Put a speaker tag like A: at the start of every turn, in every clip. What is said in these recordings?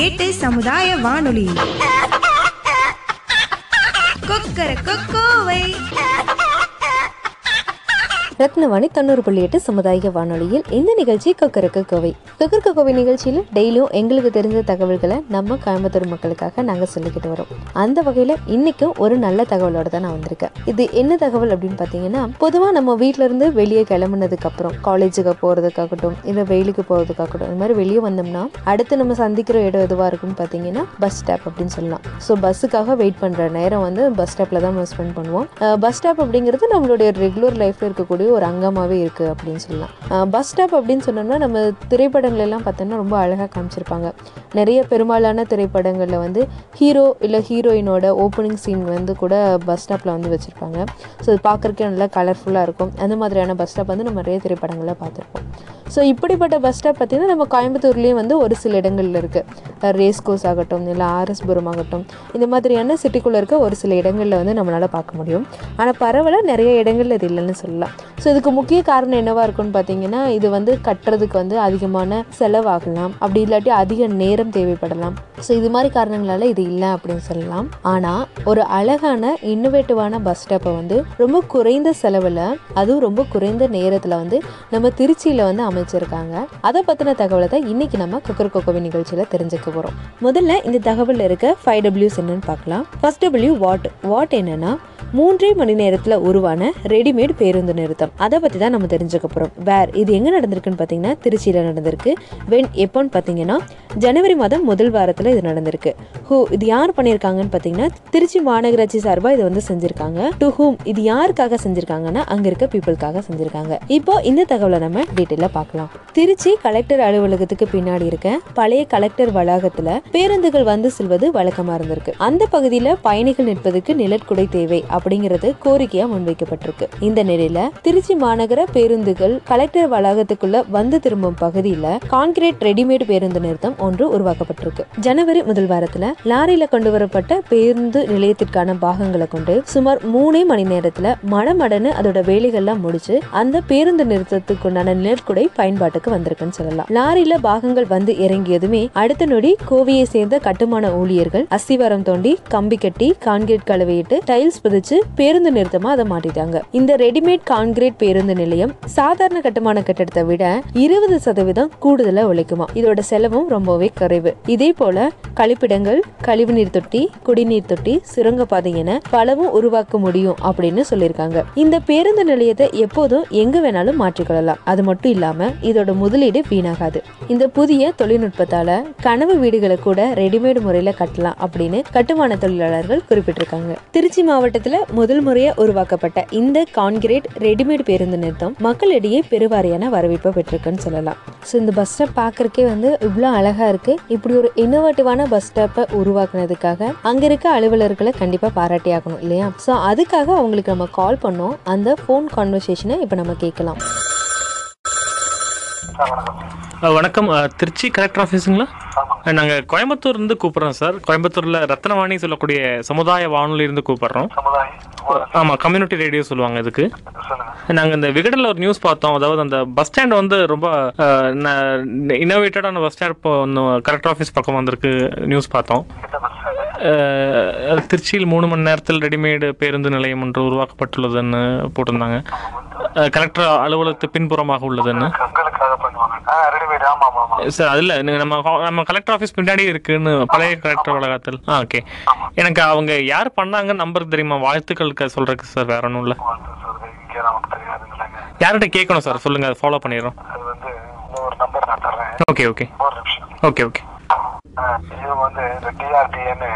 A: எட்டு சமுதாய வானொலி. கொக்கர கொக்கோவை.
B: ரத்னவாணி தொண்ணூறு புள்ளி எட்டு சமுதாய வானொலியில் இந்த நிகழ்ச்சி கொக்கரக்க கோவை. கொக்கரக்க கோவை நிகழ்ச்சியில் டெய்லியும் எங்களுக்கு தெரிஞ்ச தகவல்களை நம்ம கோயம்புத்தூர் மக்களுக்காக நாங்கள் சொல்லிக்கிட்டு வரோம். அந்த வகையில் இன்னைக்கும் ஒரு நல்ல தகவலோட தான் நான் வந்திருக்கேன். இது என்ன தகவல் அப்படின்னு பார்த்தீங்கன்னா பொதுவாக நம்ம வீட்ல இருந்து வெளியே கிளம்புனதுக்கு அப்புறம் காலேஜுக்கு போகிறதுக்காகட்டும் இல்லை வெயிலுக்கு போகிறதுக்காகட்டும் இந்த மாதிரி வெளியே வந்தோம்னா அடுத்து நம்ம சந்திக்கிற இடம் எதுவாக இருக்குன்னு பார்த்தீங்கன்னா பஸ் ஸ்டாப் அப்படின்னு சொல்லலாம். ஸோ பஸ்ஸுக்காக வெயிட் பண்ணுற நேரம் வந்து பஸ் ஸ்டாப்பில் தான் நம்ம ஸ்பெண்ட் பண்ணுவோம். பஸ் ஸ்டாப் அப்படிங்கிறது நம்மளுடைய ரெகுலர் லைஃப்பில் இருக்கக்கூடிய ஒரு அங்கமாகவே இருக்குது அப்படின்னு சொல்லலாம். பஸ் ஸ்டாப் அப்படின்னு சொன்னோம்னா நம்ம திரைப்படங்கள்லாம் பார்த்தோம்னா ரொம்ப அழகாக காமிச்சிருப்பாங்க. நிறைய பெரும்பாலான திரைப்படங்களில் வந்து ஹீரோ இல்லை ஹீரோயினோட ஓப்பனிங் சீன் வந்து கூட பஸ் ஸ்டாப்பில் வந்து வச்சுருப்பாங்க. ஸோ இது பார்க்குறக்கே நல்லா கலர்ஃபுல்லாக இருக்கும். அந்த மாதிரியான பஸ் ஸ்டாப் வந்து நம்ம நிறைய திரைப்படங்களில் பார்த்துருப்போம். ஸோ இப்படிப்பட்ட பஸ் ஸ்டாப் பார்த்திங்கன்னா நம்ம கோயம்புத்தூர்லேயும் வந்து ஒரு சில இடங்களில் இருக்குது ரேஸ் கோர்ஸ் ஆகட்டும் இல்லை ஆர்எஸ்புரம் ஆகட்டும் இந்த மாதிரியான சிட்டிக்குள்ளே இருக்க ஒரு சில இடங்களில் வந்து நம்மளால் பார்க்க முடியும். ஆனால் பரவலாக நிறைய இடங்கள்ல இது இல்லைன்னு சொல்லலாம். ஸோ இதுக்கு முக்கிய காரணம் என்னவாக இருக்கும்னு பார்த்தீங்கன்னா இது வந்து கட்டுறதுக்கு வந்து அதிகமான செலவாகலாம். அப்படி இல்லாட்டி அதிக நேரம் தேவைப்படலாம். ஸோ இது மாதிரி காரணங்களால இது இல்லை அப்படின்னு சொல்லலாம். ஆனால் ஒரு அழகான இன்னோவேட்டிவான பஸ் ஸ்டாப்பை வந்து ரொம்ப குறைந்த செலவில் அதுவும் ரொம்ப குறைந்த நேரத்தில் வந்து நம்ம திருச்சியில் வந்து அமைச்சிருக்காங்க. அதை பற்றின தகவலை தான் இன்றைக்கி நம்ம குக்கர் கோகோவி நிகழ்ச்சியில் தெரிஞ்சுக்க போகிறோம் முதல்ல இந்த தகவலில் இருக்க ஃபைவ் டபிள்யூஸ் என்னன்னு பார்க்கலாம் ஃபஸ்ட் டபிள்யூ வாட் வாட் என்னென்னா மூன்றே மணி நேரத்தில் உருவான ரெடிமேட் பேருந்து நிறுத்தம். அதை பற்றி தான் நம்ம தெரிஞ்சுக்க போகிறோம் வேர் இது எங்கே நடந்திருக்குன்னு பார்த்தீங்கன்னா திருச்சியில் நடந்திருக்கு. வென் எப்போன்னு பார்த்தீங்கன்னா ஜனவரி மாதம் முதல் வாரத்தில் இது நடந்திருக்கு. ஹூ இது யார் பண்ணியிருக்காங்கன்னு பார்த்தீங்கன்னா திருச்சி மாநகராட்சி சார்பாக இதை வந்து செஞ்சுருக்காங்க. டு ஹூம் இது யாருக்காக செஞ்சுருக்காங்கன்னா அங்கே இருக்க பீப்புளுக்காக செஞ்சுருக்காங்க. இப்போ இந்த தகவலை நம்ம டீட்டெயிலாக பார்க்கலாம். திருச்சி கலெக்டர் அலுவலகத்துக்கு பின்னாடி இருக்க பழைய கலெக்டர் வளாகத்தில் பேருந்துகள் வந்து செல்வது வழக்கமாக இருந்திருக்கு. அந்த பகுதியில் பயணிகள் நிற்பதற்கு நிழற்குடை தேவை அப்படிங்கிறது கோரிக்கையா முன்வைக்கப்பட்டிருக்கு. இந்த நிலையில திருச்சி மாநகர பேருந்துகள் கலெக்டர் வளாகத்துக்குள்ள வந்து திரும்பும் பகுதியில கான்கிரீட் ரெடிமேட் பேருந்து நிறுத்தம் ஒன்று உருவாக்கப்பட்டிருக்கு. ஜனவரி முதல் வாரத்துல லாரியில கொண்டு வரப்பட்ட பேருந்து நிலையத்திற்கான பாகங்களை கொண்டு சுமார் மூணே மணி நேரத்துல மடமடன்னு அதோட வேலைகள்லாம் முடிச்சு அந்த பேருந்து நிறுத்தத்துக்குண்டான நிழற்குடை பயன்பாட்டுக்கு வந்திருக்குன்னு சொல்லலாம். லாரியில பாகங்கள் வந்து இறங்கியதுமே அடுத்த நொடி கோவையை சேர்ந்த கட்டுமான ஊழியர்கள் அஸ்திவாரம் தோண்டி கம்பி கட்டி கான்கிரீட் கலவையிட்டு டைல்ஸ் புதிச்சு பேருந்து நிறுத்தமா அதை மாட்டிட்டாங்க. இந்த ரெடிமேட் கான்கிரீட் பேருந்து நிலையம் சாதாரண கட்டுமான கட்டடத்தை விட இருபது சதவீதம் கூடுதலா உழைக்குமா? இதோட செலவும் ரொம்பவே குறைவு. இதே போல கழிப்பிடங்கள் கழிவுநீர் தொட்டி குடிநீர் தொட்டி சுரங்கப்பாதை என பலவும் உருவாக்க முடியும் அப்படின்னு சொல்லியிருக்காங்க. இந்த பேருந்து நிலையத்தை எப்போதும் எங்க வேணாலும் மாற்றிக்கொள்ளலாம். அது மட்டும் இல்லாம இதோட முதலீடு வீணாகாது. இந்த புதிய தொழில்நுட்பத்தால கனவு வீடுகளை கூட ரெடிமேட் முறையில கட்டலாம் அப்படின்னு கட்டுமான தொழிலாளர்கள் குறிப்பிட்டிருக்காங்க. திருச்சி மாவட்டத்துல முதல் முறையா உருவாக்கப்பட்ட இந்த கான்கிரீட் ரெடிமேட் பேருந்து நிறுத்தம் மக்களிடையே பெருவாரியான வரவேற்பை பெற்றிருக்குன்னு சொல்லலாம். ஸோ இந்த பஸ் ஸ்டாப் பார்க்கறக்கே வந்து இவ்வளோ அழகா இருக்கு. இப்படி ஒரு இன்னோவேட்டிவான பஸ் ஸ்டாப்பை உருவாக்குனதுக்காக அங்க இருக்க அலுவலர்களை கண்டிப்பா பாராட்டி ஆகணும் இல்லையா? ஸோ அதுக்காக அவங்களுக்கு நம்ம கால் பண்ணோம். அந்த ஃபோன் கான்வர்சேஷனை இப்போ நம்ம கேட்கலாம்.
C: வணக்கம். திருச்சி கலெக்டர் ஆஃபீஸுங்களா நாங்கள் கோயம்புத்தூர்லேருந்து கூப்பிட்றோம் சார். கோயம்புத்தூரில் ரத்னவாணி சொல்லக்கூடிய சமுதாய வானொலியிருந்து கூப்பிட்றோம். ஆமாம் கம்யூனிட்டி ரேடியோ சொல்லுவாங்க இதுக்கு. நாங்கள் இந்த விகடனில் ஒரு நியூஸ் பார்த்தோம். அதாவது அந்த பஸ் ஸ்டாண்ட் வந்து ரொம்ப இன்னோவேட்டடான பஸ் ஸ்டாண்ட் இப்போ ஒன்று கலெக்டர் ஆஃபீஸ் பக்கம் வந்திருக்கு நியூஸ் பார்த்தோம். திருச்சியில் மூணு மணி நேரத்தில் ரெடிமேடு பேருந்து நிலையம் ஒன்று உருவாக்கப்பட்டுள்ளதுன்னு போட்டிருந்தாங்க. கலெக்டர் அலுவலகத்து பின்புறமாக உள்ளதுன்னு. சார் அதில் நம்ம நம்ம கலெக்டர் ஆஃபீஸ் பின்னாடி இருக்குன்னு பழைய கலெக்டர் வளாகத்தில். ஆ ஓகே எனக்கு அவங்க யார் பண்ணாங்க நம்பர் தெரியுமா? வாழ்த்துக்களுக்கு சொல்றதுக்கு சார் வேற ஒன்றும் இல்லை. யார்கிட்ட கேட்கணும் சார்? சொல்லுங்க ஃபாலோ பண்ணிடுறோம்.
D: Number
C: okay okay okay okay
D: இது வந்து டிஆர்டிஎன்னு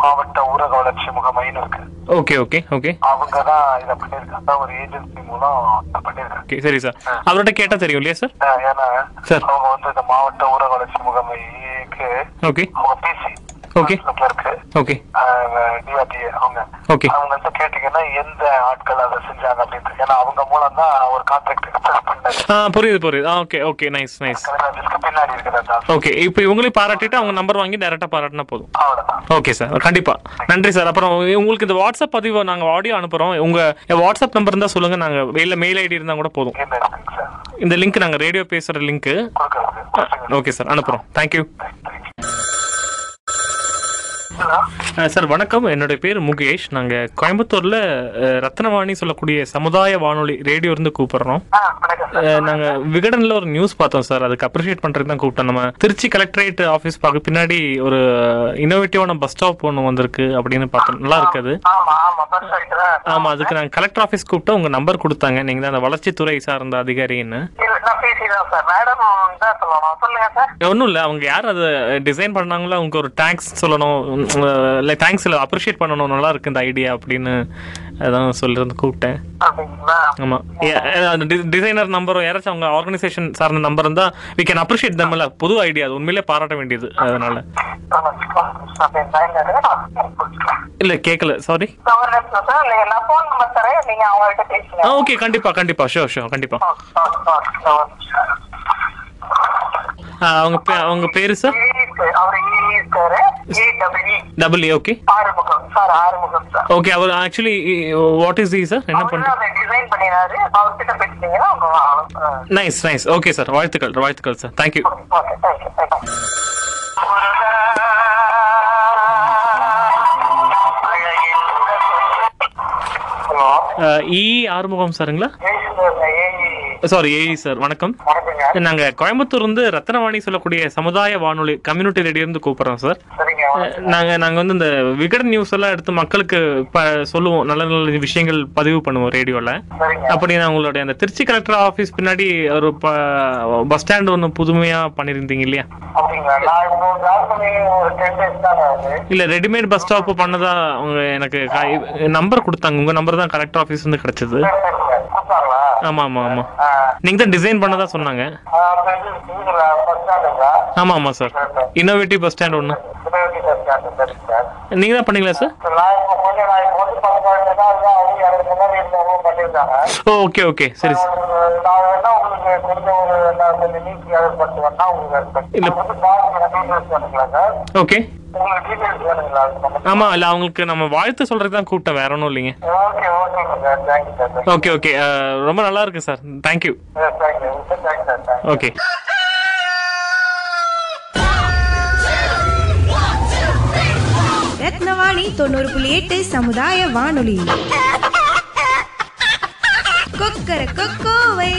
D: மாவட்ட ஊரக வளர்ச்சி முகமைன்னு இருக்கு.
C: ஓகே ஓகே ஓகே
D: அவங்க தான் இதை பண்ணியிருக்காங்க. ஒரு ஏஜென்சி மூலம் பண்ணியிருக்காங்க.
C: ஓகே சரி சார் அவர்கிட்ட கேட்டால் தெரியும் இல்லையா சார்
D: ஏன்னா
C: சார்.
D: அவங்க வந்து இந்த மாவட்ட ஊரக வளர்ச்சி முகமைக்கு
C: ஓகே
D: அவங்க பிசி
C: ஓகே
D: டிஆர்டிஏ அவங்க.
C: Okay.
D: அவங்கள்ட்ட கேட்டீங்கன்னா எந்த ஆட்கள் அதை செஞ்சாங்க அப்படின்ட்டு. ஏன்னா அவங்க மூலம் தான் ஒரு கான்ட்ராக்ட் எக்ஸ்பிரஸ்
C: புரியுது புரியுது. ஓகே ஓகே நைஸ் நைஸ்
D: பின்னாடி இருக்குது.
C: ஓகே இப்போ இவங்களையும் பாராட்டிட்டு அவங்க நம்பர் வாங்கி டேரெக்டாக பாராட்டினா போதும். ஓகே சார் கண்டிப்பா. நன்றி சார் அப்புறம் உங்களுக்கு இந்த வாட்ஸ்அப் பதிவு நாங்கள் ஆடியோ அனுப்புகிறோம் உங்கள் வாட்ஸ்அப் நம்பர் இருந்தால் சொல்லுங்கள் நாங்கள் இல்லை மெயில் ஐடி இருந்தால் கூட போதும். இந்த லிங்க் நாங்கள் ரேடியோ லிங்க்கு
D: கொடுக்கறது
C: ஓகே சார் அனுப்புகிறோம் தேங்க்யூ சார் வணக்கம். என்னுடைய பேர் முகேஷ். நாங்கள் கோயம்புத்தூரில் ரத்னவாணி சொல்லக்கூடிய சமுதாய வானொலி ரேடியோ இருந்து கூப்பிடுறோம். நாங்கள் விகடனில் ஒரு நியூஸ் பார்த்தோம் சார். அதுக்கு அப்ரிஷியேட் பண்ணுறதுக்கு தான் கூப்பிட்டோம். நம்ம திருச்சி கலெக்டரேட் ஆஃபீஸ் பார்க்க பின்னாடி ஒரு இன்னோவேட்டிவான பஸ் ஸ்டாப் ஒன்று வந்திருக்கு அப்படின்னு பார்த்தோம். நல்லா இருக்குது.
D: ஆமா
C: அதுக்கு நாங்கள் கலெக்டர் ஆஃபீஸ் கூப்பிட்டு உங்கள் நம்பர் கொடுத்தாங்க. நீங்கள் தான் அந்த வளர்ச்சித்துறை சார்ந்த அதிகாரின்னு. ஒன்றும் இல்லை. அவங்க யார் அதை டிசைன் பண்ணாங்களோ அவங்க ஒரு தேங்க்ஸ் சொல்லணும். இல்லை தேங்க்ஸ் இல்லை அப்ரிஷியேட் பண்ணணும். நல்லா இருக்கு இந்த ஐடியா அப்படின்னு அதான் சொல்லிருந்து கூப்பிட்டேன். ஆமாம் டிசைனர் நம்பரும் யாராச்சும் அவங்க ஆர்கனைசேஷன் சார்ந்த நம்பர் இருந்தால் வி கேன் அப்ரிஷியேட் தம்ல புது ஐடியா அது உண்மையிலே பாராட்ட வேண்டியது அதனால. இல்லை கேட்கல சாரி
D: ஒரு நிமிஷம் சார் நீங்க நான் ஃபோன் நம்பர் தரேன் நீங்க அவங்கள்ட்ட பேசுங்க
C: ஆ ஓகே கண்டிப்பாக கண்டிப்பாக ஷோர் ஷோர் கண்டிப்பாக அவங்க அவங்க பேர் sir double A okay
D: Arumugam sir Arumugam sir
C: okay our actually what is the sir என்ன
D: அதை டிசைன் பண்ணினாரு. அவர்கிட்ட பேசுனீங்கன்னா அவங்க
C: நைஸ் நைஸ் ஓகே சார் வாழ்த்துக்கள் வாழ்த்துக்கள் sir
D: okay thank you hello
C: இ ஆறுமுகம் சாருங்களா சாரி ஏஇ சார் வணக்கம். நாங்க கோயம்புத்தூர் வந்து ரத்னவாணி சொல்லக்கூடிய சமுதாய வானொலி கம்யூனிட்டி ரேடியோ இருந்து கூப்பிடுறோம் சார் நாங்க நாங்க வந்து இந்த விகடன் நியூஸ் எல்லாம் எடுத்து மக்களுக்கு சொல்லுவோம். நல்ல நல்ல விஷயங்கள் பதிவு பண்ணுவோம் ரேடியோல. அப்படி நான் உங்களுடைய அந்த திருச்சி கலெக்டர் ஆஃபீஸ் பின்னாடி ஒரு பஸ் ஸ்டாண்ட் ஒன்று புதுமையா பண்ணியிருந்தீங்க இல்லையா? இல்ல ரெடிமேட் பஸ் ஸ்டாப் பண்ணதா அவங்க எனக்கு நம்பர் கொடுத்தாங்க. உங்க நம்பர் தான் கலெக்டர் ஆஃபீஸ் வந்து கிடைச்சது. ஆமா ஆமா ஆமா நீங்க தான் டிசைன் பண்ணதா சொன்னாங்க. ஆமா ஆமா சார் இன்னோவேட்டிவ் பஸ் ஸ்டாண்ட் ஒன்று நீங்க தான் பண்ணீங்களா சார் ஓகே ஓகே சரி சார். ஓகே ஆமா இல்ல அவங்களுக்கு நம்ம வாழ்த்து சொல்றதுக்கு தான் கூப்பிட்டேன் வேற ஒன்றும் இல்லைங்க.
D: ஓகே
C: ஓகே ஓகே ரொம்ப நல்லா இருக்கு
D: சார் தேங்க்யூ
C: ஓகே
A: ரத்னவாணி தொண்ணூறு புள்ளி எட்டு சமுதாய வானொலி. கொக்கர கொக்கோவை.